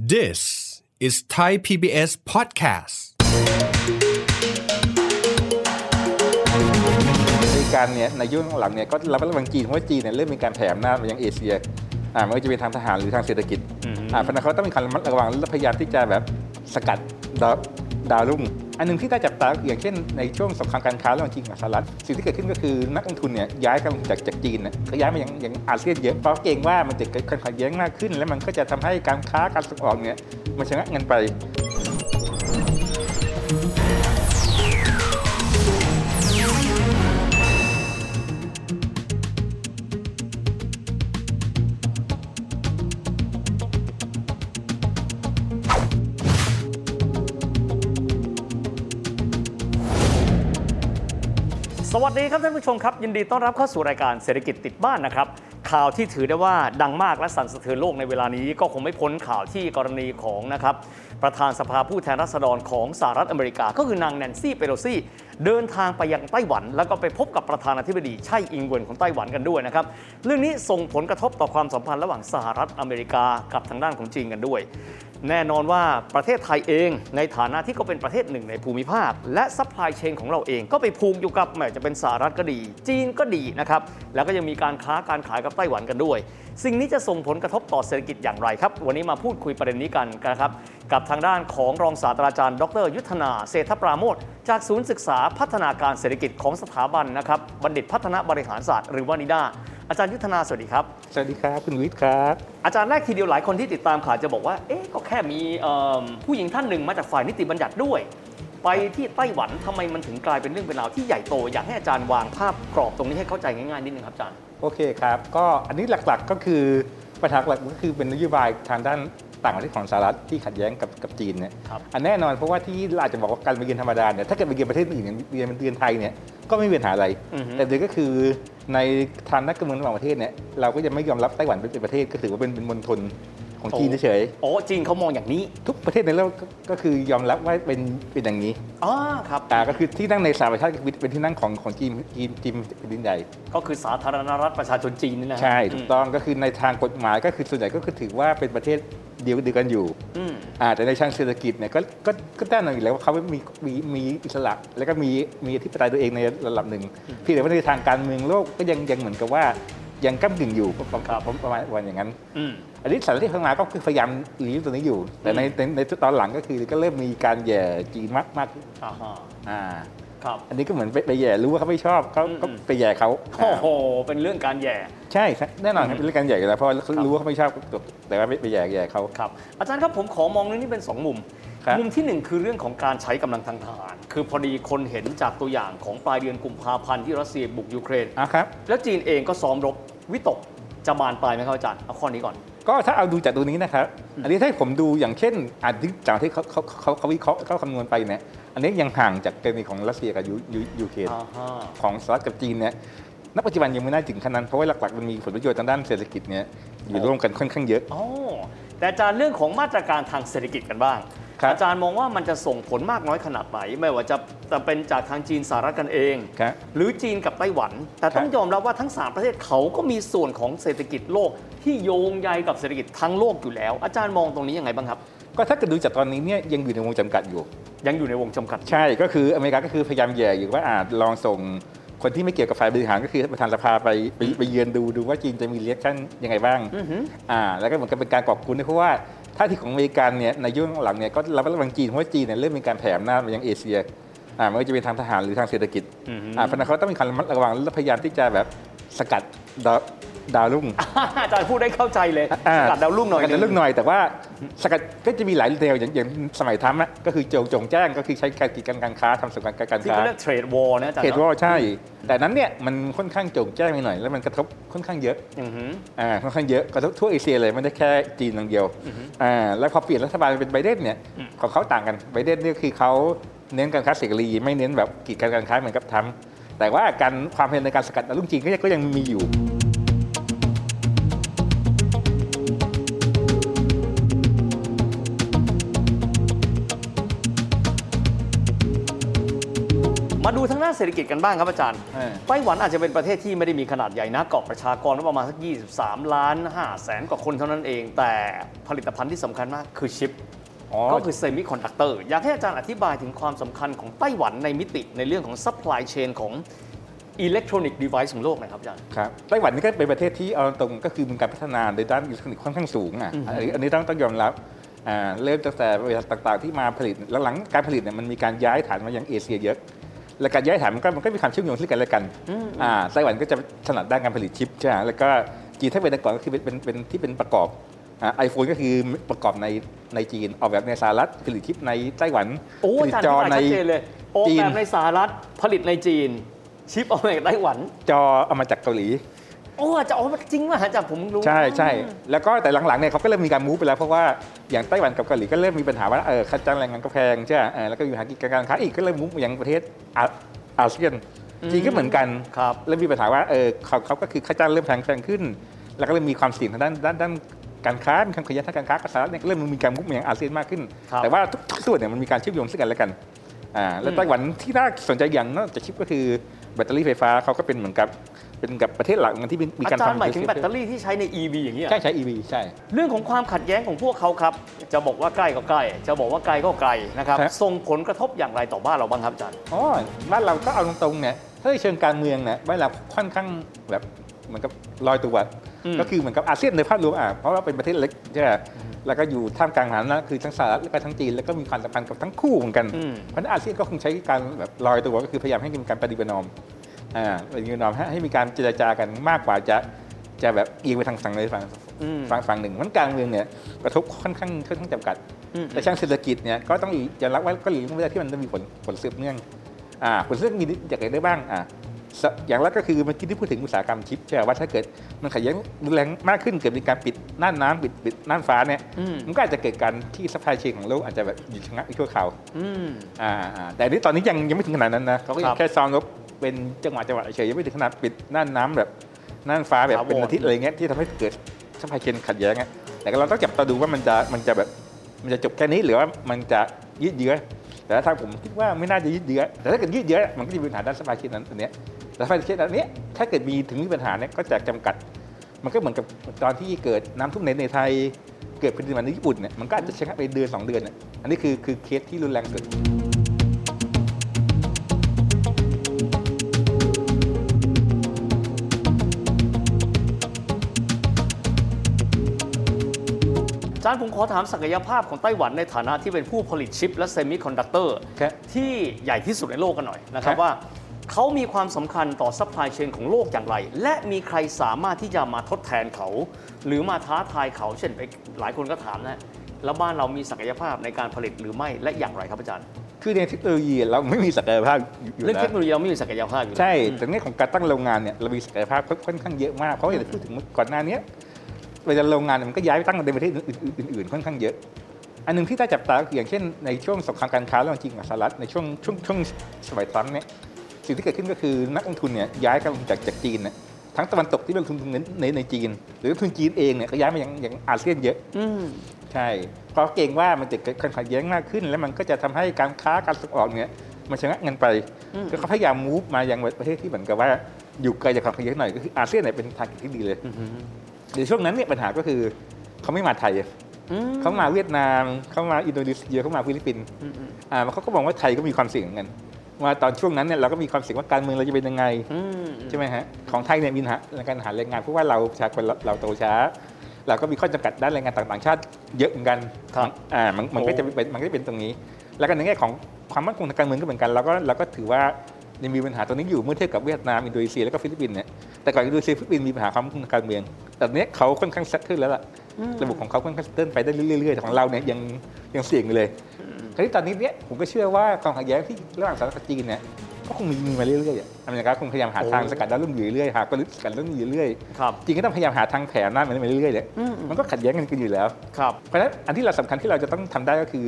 This is Thai PBS podcast. บริการเนี่ยในยุคหลังเนี่ยก็รับระวังจีนเพราะว่าจีนเนี่ยเริ่มมีการแผ่อำนาจไปยังเอเชียอ่าไม่ว่าจะเป็นทางทหารหรือทางเศรษฐกิจอ่าเพราะฉะนั้นเขาต้องมีการระมัดระวังและพยายามที่จะแบบสกัดดาวดาวรุ่ง อันหนึ่งที่ได้จับตาอย่างเช่นในช่วงสงครามการค้าระหว่างจีนกับสหรัฐสิ่งที่เกิดขึ้นก็คือนักลงทุนเนี่ยย้ายกันจากจากจีนเนี่ยก็ย้ายมายังยังอาเซียนเยอะเพราะเกรงว่ามันจะเกิดการขัดแย้งมากขึ้น แล้วมันก็จะทำให้การค้าการส่งออกเนี่ยมันชะงักเงินไป วัสดีครับท่านผู้ชมครับ ยินดีต้อนรับเข้าสู่รายการเศรษฐกิจติดบ้านนะครับ ข่าวที่ถือได้ว่าดังมากและสั่นสะเทือนโลกในเวลานี้ก็คงไม่พ้นข่าวที่กรณีของนะครับประธานสภาผู้แทนราษฎรของสหรัฐอเมริกา ก็คือนางแนนซี่เปโลซี่เดินทางไปยังไต้หวัน แล้วก็ไปพบกับประธานาธิบดีไช่อิงเวินของไต้หวันกันด้วยนะครับเรื่องนี้ส่งผลกระทบต่อความสัมพันธ์ระหว่างสหรัฐอเมริกากับทางด้านของจีนกันด้วย แน่นอนว่าประเทศไทยเองในฐานะที่ก็เป็นประเทศหนึ่งในภูมิภาค และ supply chain ของเราเองก็ไปผูกอยู่กับแม้จะเป็นสหรัฐก็ดี จีนก็ดีนะครับ แล้วก็ยังมีการค้าการขายกับไต้หวันกันด้วย สิ่งนี้จะส่งผลกระทบต่อเศรษฐกิจอย่างไรครับ วันนี้มาพูดคุยประเด็นนี้กันนะครับ กับทางด้านของรองศาสตราจารย์ ดร ยุทธนาเศรษฐปราโมทจากศูนย์ศึกษาพัฒนาการเศรษฐกิจของสถาบันนะครับบัณฑิตพัฒนาบริหารศาสตร์หรือว่านิด้า อาจารย์ยุทธนาสวัสดีครับ สวัสดีครับคุณวิทย์ครับ อาจารย์แรกทีเดียวหลายคนที่ติดตามข่าวจะบอกว่า เอ๊ะก็แค่มีเอิ่มผู้หญิงท่านหนึ่งมาจากฝ่ายนิติบัญญัติด้วย ไปที่ไต้หวันทำไมมันถึงกลายเป็นเรื่องเป็นราวที่ใหญ่โต อยากให้อาจารย์วางภาพกรอบตรงนี้ให้เข้าใจง่ายๆนิดนึงครับอาจารย์ โอเคครับ ก็อันนี้หลักๆก็คือปัญหาหลักก็คือเป็นนโยบายทางด้าน ต่างประเทศของสหรัฐที่ขัดแย้งกับกับจีนเนี่ยครับอันแน่นอนเพราะว่าที่เราอาจจะบอกว่าการไปเยือนธรรมดาเนี่ยถ้าเกิดไปเยือนประเทศอื่นอย่างเยือนเยือนไทยเนี่ยก็ไม่มีปัญหาอะไรอือฮึแต่เดี๋ยวก็คือในทางนักการเมืองระหว่างประเทศเนี่ยเราก็จะไม่ยอมรับไต้หวันเป็นประเทศก็ถือว่าเป็นเป็นมณฑล ของจีนเฉยโอ้จีนเขามองอย่างนี้ๆทุกประเทศในโลกก็ก็คือยอมรับว่าเป็นเป็นอย่างนี้อ๋อครับอ่าก็คือที่นั่งในสหประชาชาติเป็นที่นั่งของของจีนจีนจีนเป็นดินใหญ่ก็คือสาธารณรัฐประชาชนจีนนี่นะฮะใช่ถูกต้องก็คือในทางกฎหมายก็คือส่วนใหญ่ก็คือถือว่าเป็นประเทศเดียวเดียวกันอยู่อืมอ่าแต่ในทางเศรษฐกิจเนี่ยก็ก็ก็แน่นอนอยู่แล้วว่าเขามีมีมีอิสระ แล้วก็มีมีอธิปไตยตัวเองในระดับหนึ่งเพี่แต่ว่าในทางการเมืองโลกก็ยังยังเหมือนกับว่า ยังก้ากึ่งอยู่ประมาณประมาณประมาณอย่างนั้นอืมอันนี้สารที่เข้ามาก็คือพยายามหลีตัวนี้อยู่ แต่ในในในตอนหลังก็คือก็เริ่มมีการแย่จีนมากมากขึ้นอ่าฮะอ่าครับอันนี้ก็เหมือนไปไปแย่รู้ว่าเขาไม่ชอบเขาก็อืมไปแย่เขาโอ้โหเป็นเรื่องการแย่ ใช่ครับแน่นอนครับเป็นเรื่องการใหญ่อยู่แล้วเพราะเขารู้ว่าเขาไม่ชอบแต่ว่าไม่ไปแย่แย่เขาครับอาจารย์ครับผมขอมองเรื่องนี้เป็น 2 มุม ครับ มุมที่1คือเรื่องของการใช้กำลังทางทหาร คือพอดีคนเห็นจากตัวอย่างของปลายเดือนกุมภาพันธ์ที่รัสเซียบุกยูเครน อะครับ แล้วจีนเองก็ซ้อมรบวิตกจะบานปลายไหมครับอาจารย์เอาข้อนี้ก่อน ก็ถ้าเอาดูจากตัวนี้นะครับ อันนี้ถ้าผมดูอย่างเช่นอันที่จากที่เขาเขาเขาเขาวิเคราะห์เขาคำนวณไปเนี่ย อันนี้ยังห่างจากกรณีของรัสเซียกับยูยูยูเครน อ่าฮะ ของสหรัฐกับจีนเนี่ย ณ ปัจจุบันยังไม่น่าถึงขนาดนั้น เพราะว่าหลักๆ มันมีผลประโยชน์ทางด้านเศรษฐกิจเนี่ยอยู่ร่วมกันค่อนข้างเยอะ อ๋อแต่อาจารย์เรื่องของมาตรการทางเศรษฐกิจกันบ้างครับ อาจารย์มองว่ามันจะส่งผลมากน้อยขนาดไหน ไม่ว่าจะจะเป็นจากทางจีนสหรัฐกันเองครับหรือจีนกับไต้หวัน แต่ต้องครับยอมรับว่าทั้ง 3 ประเทศเขาก็มีส่วนของเศรษฐกิจโลก ที่โยงใยกับเศรษฐกิจทั้งโลกอยู่แล้ว อาจารย์มองตรงนี้ยังไงบ้างครับ ก็ถ้าเกิดดูจากตอนนี้เนี่ยยังอยู่ในวงจำกัดอยู่ ยังอยู่ในวงจำกัด ใช่ก็คืออเมริกาก็คือพยายามแย่อยู่ว่าอาจลองส่งคนที่ไม่เกี่ยวกับฝ่ายบริหารก็คือประธานสภาไปไปไปเยือนดูดูว่าจีนจะมีเรียกชั่นยังไงบ้างอือหืออ่าแล้วก็เหมือนกับเป็นการกอบกุญด้วยเพราะว่า ท่าทีของอเมริกันเนี่ยในยุคหลังเนี่ยก็รับระวังจีนเพราะว่าจีนเนี่ยเริ่มมีการแผ่อำนาจไปยังเอเชียอ่าไม่ว่าจะเป็นทางทหารหรือทางเศรษฐกิจอือฮึอ่าเพราะฉะนั้นเขาต้องมีการระมัดระวังและพยายามที่จะแบบสกัด ดาวดาวรุ่งอาจารย์พูดได้เข้าใจเลยสกัดดาวรุ่งหน่อยสกัดดาวรุ่งหน่อยแต่ว่าสกัดก็จะมีหลายแนวอย่างอย่างสมัยทรัมป์อะก็คือโจ่งโจ่งแจ้งก็คือใช้การกีดกันการค้าทำสงครามการที่ค้าเขาเรียก trade war นะอาจารย์ trade war เนาะใช่ แต่นั้นเนี่ยมันค่อนข้างโจ่งแจ้งไปหน่อย แล้วมันกระทบค่อนข้างเยอะอือหืออ่าค่อนข้างเยอะกระทบทั่วเอเชียเลยไม่ได้แค่จีนอย่างเดียวอ่าแล้วพอเปลี่ยนรัฐบาลเป็นไบเดนเนี่ยอืมของเขาต่างกันไบเดนเนี่ยคือเขาเน้นการค้าเสรีไม่เน้นแบบกีดกันการค้าเหมือนกับทรัมป์แต่ว่าการความพยายามในการสกัดดาวรุ่งจีนก็ยังก็ยังมีอยู่ เศรษฐกิจกันบ้างครับอาจารย์เออไต้หวันอาจจะเป็นประเทศที่ไม่ได้มีขนาดใหญ่นะเกาะประชากรประมาณสัก 23 ล้าน5แสนกว่าคนเท่านั้นเอง แต่ผลิตภัณฑ์ที่สำคัญมากคือชิปอ๋อก็คือ semiconductor อยากให้อาจารย์อธิบายถึงความสำคัญของไต้หวันในมิติในเรื่องของ supply chain ของอิเล็กทรอนิกส์ device ของโลกน่ะครับอาจารย์ครับไต้หวันนี่ก็เป็นประเทศที่เอาตรงก็คือมีการพัฒนาในด้านอิเล็กทรอนิกส์ค่อนข้างสูงอะอันนี้อันนี้ต้องต้องยอมรับอ่าเริ่มตั้งแต่บริษัทต่างๆ ที่มาผลิตแล้วหลังการผลิตเนี่ยมันมีการย้ายฐานมายังเอเชียเยอะ และการย้ายฐานมันก็มันก็มีความเชื่อมโยงซึ่งกันและกันอ่าไต้หวันก็จะถนัดด้านการผลิตชิปใช่ไหมแล้วก็จีนถ้าเป็นแต่ก่อนก็คือเป็นเป็นเป็นที่เป็นประกอบไอโฟนก็คือประกอบในในจีน ออกแบบในสหรัฐผลิตชิปในไต้หวันโอ้ผอาลิตจารย์จออธิในบายชัดเจนเลยออกจีนแบบในสหรัฐผลิตในจีนชิปออกมาจากไต้หวัน จอเอามาจากเกาหลี โอ้จะออกมาจริงไหมอาจารย์ผมรู้ ใช่ใช่แล้วก็แต่หลังๆเนี่ยเขาก็เริ่มมีการมูฟไปแล้วเพราะว่าอย่างไต้หวันกับเกาหลีก็เริ่มมีปัญหาว่าเออค่าจ้างแรงงานก็แพงใช่ไหมแล้วก็มีปัญหากิจการค้าอีกก็เริ่มมูฟไปยังประเทศอาเซียนจีนก็เหมือนกันครับเริ่มมีปัญหาว่าเออเขาเขาก็คือค่าจ้างเริ่มแพงแพงขึ้น แล้วก็เริ่มมีความเสี่ยงทางด้านด้านด้านการค้ามีความขัดแย้งทางการค้ากับสหรัฐเนี่ยเริ่มมีการมุกมายังอาเซียนมากขึ้น แต่ว่าทุกส่วนเนี่ยมันมีการเชื่อมโยงซึ่งกันและกันอ่าแล้วอืมไต้หวันที่น่าสนใจอย่างนอกจากชิปก็คือแบตเตอรี่ไฟฟ้าเขาก็เป็นเหมือนกับ เป็นกับประเทศหลักที่มีมีอาการจารย์ทำหมายถึงแบตเตอรี่ที่ใช้ใน EV อย่างนี้ยใช่ใช้ EV ใช่ เรื่องของความขัดแย้งของพวกเขาครับ จะบอกว่าใกล้ก็ใกล้ จะบอกว่าไกลก็ไกลนะครับครับส่งผลกระทบอย่างไรต่อบ้านเราบ้างครับอาจารย์ อ๋อ บ้านเราก็เอาตรงๆเนี่ยถ้าในเชิงการเมืองเนี่ยบ้านเราค่อนข้างแบบเหมือนกับลอยตัวอืมก็คือเหมือนกับอาเซียนในภาพรวมอะเพราะว่าเป็นประเทศเล็กใช่ไหมแล้วก็อยู่ท่ามกลางมหาอำนาจคือทั้งสหรัฐและก็ทั้งจีนแล้วก็มีความสัมพันธ์กับทั้งคู่เหมือนกันอืมเพราะฉะนั้นอาเซียนก็คงใช้การแบบลอยตัวก็คือพยายามให้มีการปฏิบัตินอม อ่าปฏิบัตินอมให้ให้มีการเจรจากันมากกว่าจะจะแบบเอียงไปทางฝั่งใดฝั่งอืมฝั่งฝั่งหนึ่งเพราะฉะนั้นการเมืองเนี่ยกระทบค่อนข้างค่อนข้างจำกัดอืมแต่ทางเศรษฐกิจเนี่ยก็ต้องยอมรับว่าก็หลีกเลี่ยงไม่ได้ที่มันจะมีผลผลสืบเนื่องอ่าผลสืบเนื่องมีอย่างไรได้บ้างอ่าอย่างแรกก็คือเมื่อกี้ที่พูดถึงอุตสาหกรรมชิปใช่ไหมว่าถ้าเกิดมันขัดแย้งรุนแรงมากขึ้นเกิดมีการปิดน่านน้ำปิดปิดน่านฟ้าเนี่ยอืมมันก็อาจจะเกิดการที่ supply chain ของโลกอาจจะแบบหยุดชะงักไปชั่วคราวอืมอ่าอ่าแต่อันนี้ตอนนี้ยังยังไม่ถึงขนาดนั้นนะเขาก็ยัครับแค่ซ้อมรบ เป็นจังหวะจังหวะเฉยยังไม่ถึงขนาดปิดน่านน้ำแบบน่านฟ้าแบบถาวรเป็นอาทิตย์อะไรเงี้ยที่ทำให้เกิด supply chain ขัดแย้งอะแต่ก็เราต้องจับตาดูว่ามันจะมันจะแบบมันจะจบแค่นี้หรือว่ามันจะยืดเยื้อแต่ถ้าผมคิดว่าไม่น่าจะยืดเยื้อแต่ถ้าเกิดยืดเยื้อมันก็จะมีปัญหาด้าน supply chain นั้นอันเนี้ยแต่ supply chain อันเนี้ยถ้าเกิดมีถึงมีปัญหาเนี่ยก็จะจำกัด มันก็เหมือนกับตอนที่เกิดน้ำท่วมในในไทย เกิดแผ่นดินไหวในญี่ปุ่นเนี่ยมันก็อาจจะใช้ไปเดือนสองเดือนเนี่ยอันนี้คือคือเคสที่รุนแรงสุด จารย์ผมขอถามศักยภาพของไต้หวันในฐานะที่เป็นผู้ผลิตชิปและ semiconductor ครับที่ใหญ่ที่สุดในโลกกันหน่อยนะครับครับ ว่าเขามีความสำคัญต่อ supply chain ของโลกอย่างไร และมีใครสามารถที่จะมาทดแทนเขา หรือมาท้าทายเขา เช่นไปหลายคนก็ถามนะ แล้วบ้านเรามีศักยภาพในการผลิตหรือไม่และอย่างไรครับอาจารย์ คือในเทคโนโลยีเราไม่มีศักยภาพอยู่อยู่เรื่องแล้เทวคโนโลยีเราไม่มีศักยภาพอยู่แล้ว ใช่แต่ในของการตั้งโรงงานเนี่ยเรามีศักยภาพค่อนข้างเยอะมากเพราะว่าอย่างที่พูดถึงก่อนหน้านี้ เวลาโรงงานเนี่ยมันก็ย้ายไปตั้งในประเทศอื่นๆค่อนข้างเยอะ อันหนึงที่น่าจับตาก็คืออย่างเช่นในช่วงสงครามการค้าระหว่างจีนกับสหรัฐในช่วงช่วงช่วงสมัยทรัมป์เนี่ยสิ่งที่เกิดขึ้นก็คือนักลงทุนเนี่ยย้ายกันจากจากจีนเนี่ยทั้งตะวันตกที่ลงทุนในในในจีน หรือลงทุนจีนเองเนี่ยก็ย้ายมายังยังอาเซียนเยอะอืมใช่ เพราะเกรงว่ามันจะเกิดการขัดแย้งมากขึ้น แล้วมันก็จะทำให้การค้าการส่งออกเนี่ยมันชะงักเงินไปอืมก็เขาพยายาม move มายังประเทศที่เหมือนกับว่าอยู่ไกลจากความขัดแย้งหน่อยก็คืออาเซียนเนี่ยเป็นทางที่ดีเลย อืมเดี๋ยวช่วงนั้นเนี่ยปัญหาก็คือเขาไม่มาไทยอืมเขามาเวียดนามเขามาอินโดนีเซียเขามาฟิลิปปินส์อืมอืมอ่าเขาก็มองว่าไทยก็มีความเสี่ยงเหมือนกันว่าตอนช่วงนั้นเนี่ยเราก็มีความเสี่ยงว่าการเมืองเราจะเป็นยังไงอืมใช่ไหมฮะของไทยเนี่ยมีปัญหาในการหาแรงงานเพราะว่าเราประชากรเราเราโตช้า เราก็มีข้อจำกัดด้านแรงงานต่างชาติเยอะเหมือนกันครับอ่ามันมันก็โอ้จะเป็นมันก็จะเป็นตรงนี้ แล้วก็ในแง่ของความมั่นคงทางการเมืองก็เหมือนกันเราก็เราก็ถือว่ายังมีปัญหาตรงนี้อยู่เมื่อเทียบกับเวียดนามอินโดนีเซียแล้วก็ฟิลิปปินส์เนี่ย แต่ก่อนอินโดนีเซียฟิลิปปินส์มีปัญหาความมั่นคงทางการเมืองแต่ตอนนี้เขาค่อนข้างเซตขึ้นแล้วล่ะระบบของเขาค่อนข้างเซตไปได้เรื่อยๆแต่ของเราเนี่ยยังยังเสี่ยงอยู่เลยทีนี้ตอนนี้เนี่ยผมก็เชื่อว่าความขัดแย้งที่ระหว่างสหรัฐกับจีนเนี่ยก็คงมีมีมาเรื่อยๆอะอเมริกาคงพยายามหาทางสกัดดาวรุ่งอยู่เรื่อยๆหากลยุทธ์สกัดดาวรุ่งอยู่เรื่อยครับจีนก็ต้องพยายามหาทางแผ่อำนาจมันไปเรื่อยๆเนี่ยอืมมันก็ขัดแย้งกันอยู่แล้วครับเพราะฉะนั้นอันที่เราสำคัญที่เราจะต้องทำได้ก็คือ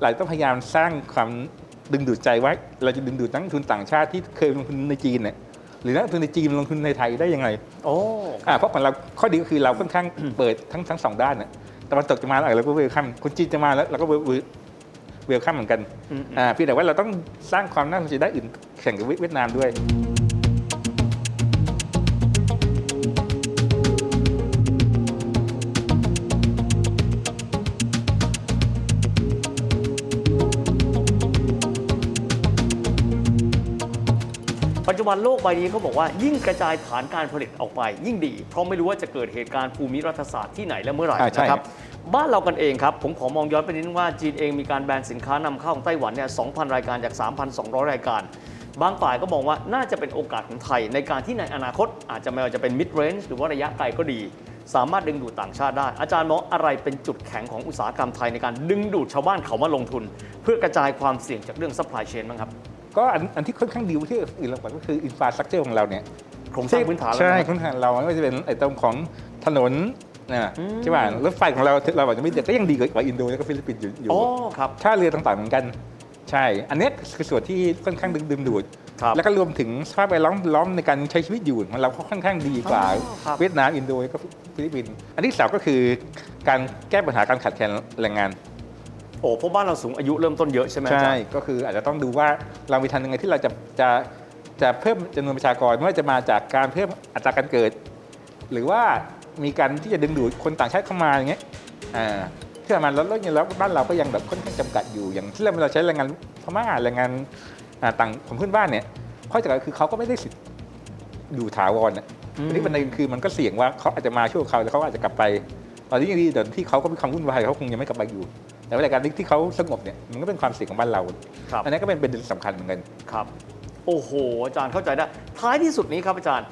เราต้องพยายามสร้างความดึงดูดใจไว้ เราจะดึงดูดนักลงทุนต่างชาติที่เคยลงทุนในจีนเนี่ย หรือนักลงทุนในจีนลงทุนในไทยได้ยังไงโอ้อ่าเพราะของเราข้อดีก็คือเราค่อนข้างเปิดทั้งทั้งสองด้านน่ะตะวันตกจะมาแล้วเราก็เวลคัมคนจีนจะมาแล้วเราก็เวลเวลคัมเหมือนกันอืมอ่าเพียงแต่ว่าเราต้องสร้างความน่าสนใจได้านอื่นแข่งกับเวียดนามด้วย จจุบันโลกใบนี้เขาบอกว่ายิ่งกระจายฐานการผลิตออกไป ยิ่งดี เพราะไม่รู้ว่าจะเกิดเหตุการณ์ภูมิรัฐศาสตร์ที่ไหนและเมื่อไหร่อ่าใช่นะครับบ้านเรากันเองครับ ผมขอมองย้อนไปนิดนึงว่าจีนเองมีการแบนสินค้านำเข้าของไต้หวันเนี่ย 2,000 รายการจาก 3,200 รายการ บางฝ่ายก็มองว่าน่าจะเป็นโอกาสของไทย ในการที่ในอนาคตอาจจะไม่ว่าจะเป็น mid range หรือว่าระยะไกลก็ดี สามารถดึงดูดต่างชาติได้ อาจารย์มองอะไรเป็นจุดแข็งของอุตสาหกรรมไทยในการดึงดูดชาวบ้านเขามาลงทุน เพื่อกระจายความเสี่ยงจากเรื่อง supply chain บ้างครับ ก็อันอันที่ค่อนข้างดีที่อื่นเราบอกก็คือ infrastructure ของเราเนี่ยโครงสร้างพื้นฐานใช่แล้วนะโครงสร้างเราไม่ว่าจะเป็นไอ้ตรงของถนนนะใช่ป่ะรถไฟของเราเราอาจจะไม่เด็ดก็ยังดีกว่าอินโดแล้วก็ฟิลิปปินส์อยู่อยู่อ๋อครับท่าเรือต่างๆเหมือนกัน ใช่ อันเนี้ยคือส่วนที่ค่อนข้างดึงดึงดูดครับแล้วก็รวมถึงสภาพแวดล้อมล้อมในการใช้ชีวิตอยู่ของเราก็ค่อนข้างดีกว่าอ๋อครับเวียดนามอินโดแล้วก็ฟิลิปปินส์อันที่สามก็คือการแก้ปัญหาการขาดแคลนแรงงาน โอ้เพราะบ้านเราสูงอายุเริ่มต้นเยอะใช่ไหมอาใช่จารย์ก็คืออาจจะต้องดูว่าเรามีทางยังไงที่เราจะจะจะเพิ่มจำนวนประชากรไม่ว่าจะมาจากการเพิ่มอัตราการเกิด หรือว่ามีการที่จะดึงดูดคนต่างชาติเข้ามาอย่างเงี้ยอ่าที่ผ่านมาแล้วแล้วแล้วบ้านเราก็ยังแบบค่อนข้างจำกัดอยู่อย่างที่เราเราใช้แรงงานพม่าแรงงานอ่าต่างของเพื่อนบ้านเนี่ยข้อจำกัดคือเขาก็ไม่ได้สิทธิ์อยู่ถาวรอะอืมทีนี้ประเด็นคือมันก็เสี่ยงว่าเขาอาจจะมาชั่วคราวแล้วเขาอาจจะกลับไปตอนนี้ยังดีแต่ที่เขาก็มีความวุ่นวายเขาคงยังไม่กลับไปอยู่ แต่ว่าในการที่เขาสงบเนี่ยมันก็เป็นความเสี่ยงของบ้านเราครับอันนี้ก็เป็นประเด็นสำคัญเหมือนกันครับ โอ้โห อาจารย์เข้าใจได้ท้ายที่สุดนี้ครับอาจารย์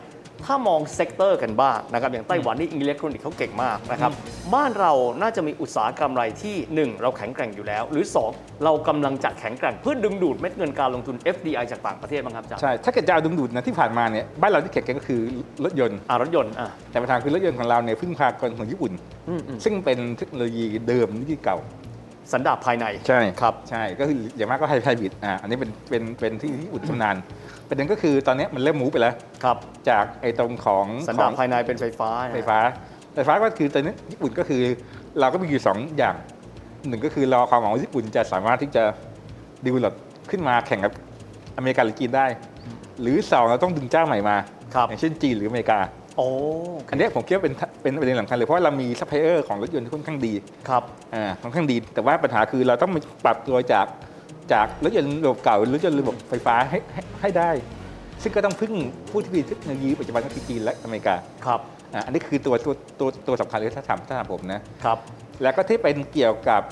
ถ้ามอง sector กันบ้างนะครับอย่างไต้หวันนี่อิเล็กทรอนิกส์เขาเก่งมากนะครับบ้านเราน่าจะมีอุตสาหกรรมอะไรที่ 1 เราแข็งแกร่งอยู่แล้ว หรือ 2 เรากำลังจะแข็งแกร่งเพื่อดึงดูดเม็ดเงินการลงทุน FDI จากต่างประเทศบ้างครับอาจารย์ใช่ถ้าเกิดจะเอาดึงดูดนะที่ผ่านมาเนี่ยบ้านเราที่แข็งแกร่งก็คือรถยนต์อ่ารถยนต์อะแต่ปัญหาคือรถยนต์ของเราเนี่ยพึ่งพากลของญี่ปุ่นอืมอืมซึ่งเป็นเทคโนโลยีเดิมที่เก่า สันดาปภายในใช่ครับ ใช่ก็คืออย่างมากก็ไฮไฮบริดอ่าอันนี้เป็นเป็นเป็นที่ญี่ปุ่นชำนาญประเด็นก็คือตอนนี้มันเริ่ม move ไปแล้วครับ จากไอ้ตรงของสันขดาอปงภายในเป็นไฟฟ้าไฟฟ้าไฟฟ้าก็คือตอนนี้ญี่ปุ่นก็คือเราก็มีอยู่สองอย่างหนึ่งก็คือรอความหวังว่าญี่ปุ่นจะสามารถที่จะ develop ขึ้นมาแข่งกับอเมริกาหรือจีนได้ หรือสองเราต้องดึงเจ้าใหม่มาครับอย่างเช่นจีนหรืออเมริกา โอ้อันเนี้ยผมคิดว่าเป็นเป็นประเด็นสำคัญเลยเพราะว่าเรามีซัพพลายเออร์ของรถยนต์ที่ค่อนข้างดีครับอ่าค่อนข้างดี แต่ว่าปัญหาคือเราต้องปรับตัวจากจากรถยนต์ระบบเก่ารถยนต์ระบบไฟฟ้าให้ให้ให้ได้ ซึ่งก็ต้องพึ่งผู้ที่มีเทคโนโลยีปัจจุบันก็คือจีนและอเมริกาครับอ่าอันนี้คือตัวตัวตัวตัวสำคัญเลยถ้าถามถ้าถามผมนะครับแล้วก็ที่เป็นเกี่ยวกับ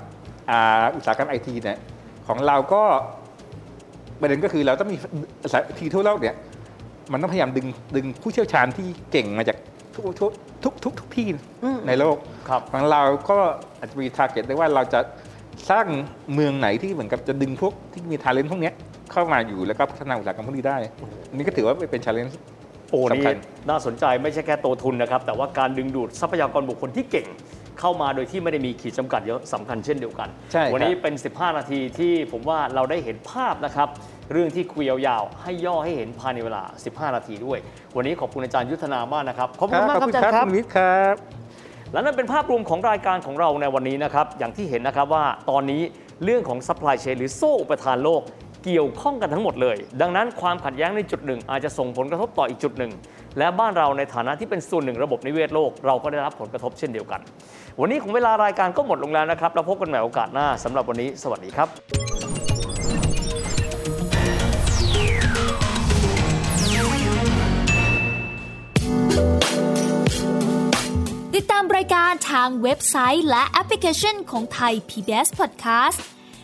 อ่าอุตสาหกรรมไอทีเนี่ยของเราก็ประเด็นก็คือเราต้องมีอุตสาหกรรมไอทีทั่วโลกเนี่ย มันต้องพยายามดึงดึงผู้เชี่ยวชาญที่เก่งมาจากทุกทุกทุกทุกทุกที่อืมในโลกครับของเราก็อาจจะมี target ได้ว่าเราจะสร้างเมืองไหนที่เหมือนกับจะดึงพวกที่มี talent พวกเนี้ยเข้ามาอยู่แล้วก็พัฒนาอุตสาหกรรมพวกนี้ได้ อันนี้ก็ถือว่าเป็น challenge โอ้นี่สำคัญน่าสนใจไม่ใช่แค่ตัวทุนนะครับ แต่ว่าการดึงดูดทรัพยากรบุคคลที่เก่ง เข้ามาโดยที่ไม่ได้มีขีดจำกัดเยอะสำคัญเช่นเดียวกันใช่ครับวันนี้เป็น 15 นาทีที่ผมว่าเราได้เห็นภาพนะครับเรื่องที่คุยยาวๆ ให้ย่อให้เห็นภายในเวลา 15 นาทีด้วย วันนี้ขอบคุณอาจารย์ยุทธนามากนะครับ ขอบคุณมากครับอาจารย์ครับคุณวิทย์ครับ และนั่นเป็นภาพรวมของรายการของเราในวันนี้นะครับ อย่างที่เห็นนะครับว่าตอนนี้เรื่องของ supply chain หรือโซ่อุปทานโลกเกี่ยวข้องกันทั้งหมดเลย ดังนั้นความขัดแย้งในจุดหนึ่งอาจจะส่งผลกระทบต่ออีกจุดหนึ่ง และบ้านเราในฐานะที่เป็นส่วนหนึ่งระบบนิเวศโลก เราก็ได้รับผลกระทบเช่นเดียวกัน วันนี้ของเวลารายการก็หมดลงแล้วนะครับเราพบกันใหม่โอกาสหน้าสำหรับวันนี้ สวัสดีครับติดตามรายการทางเว็บไซต์และแอปพลิเคชันของไทย PBS Podcast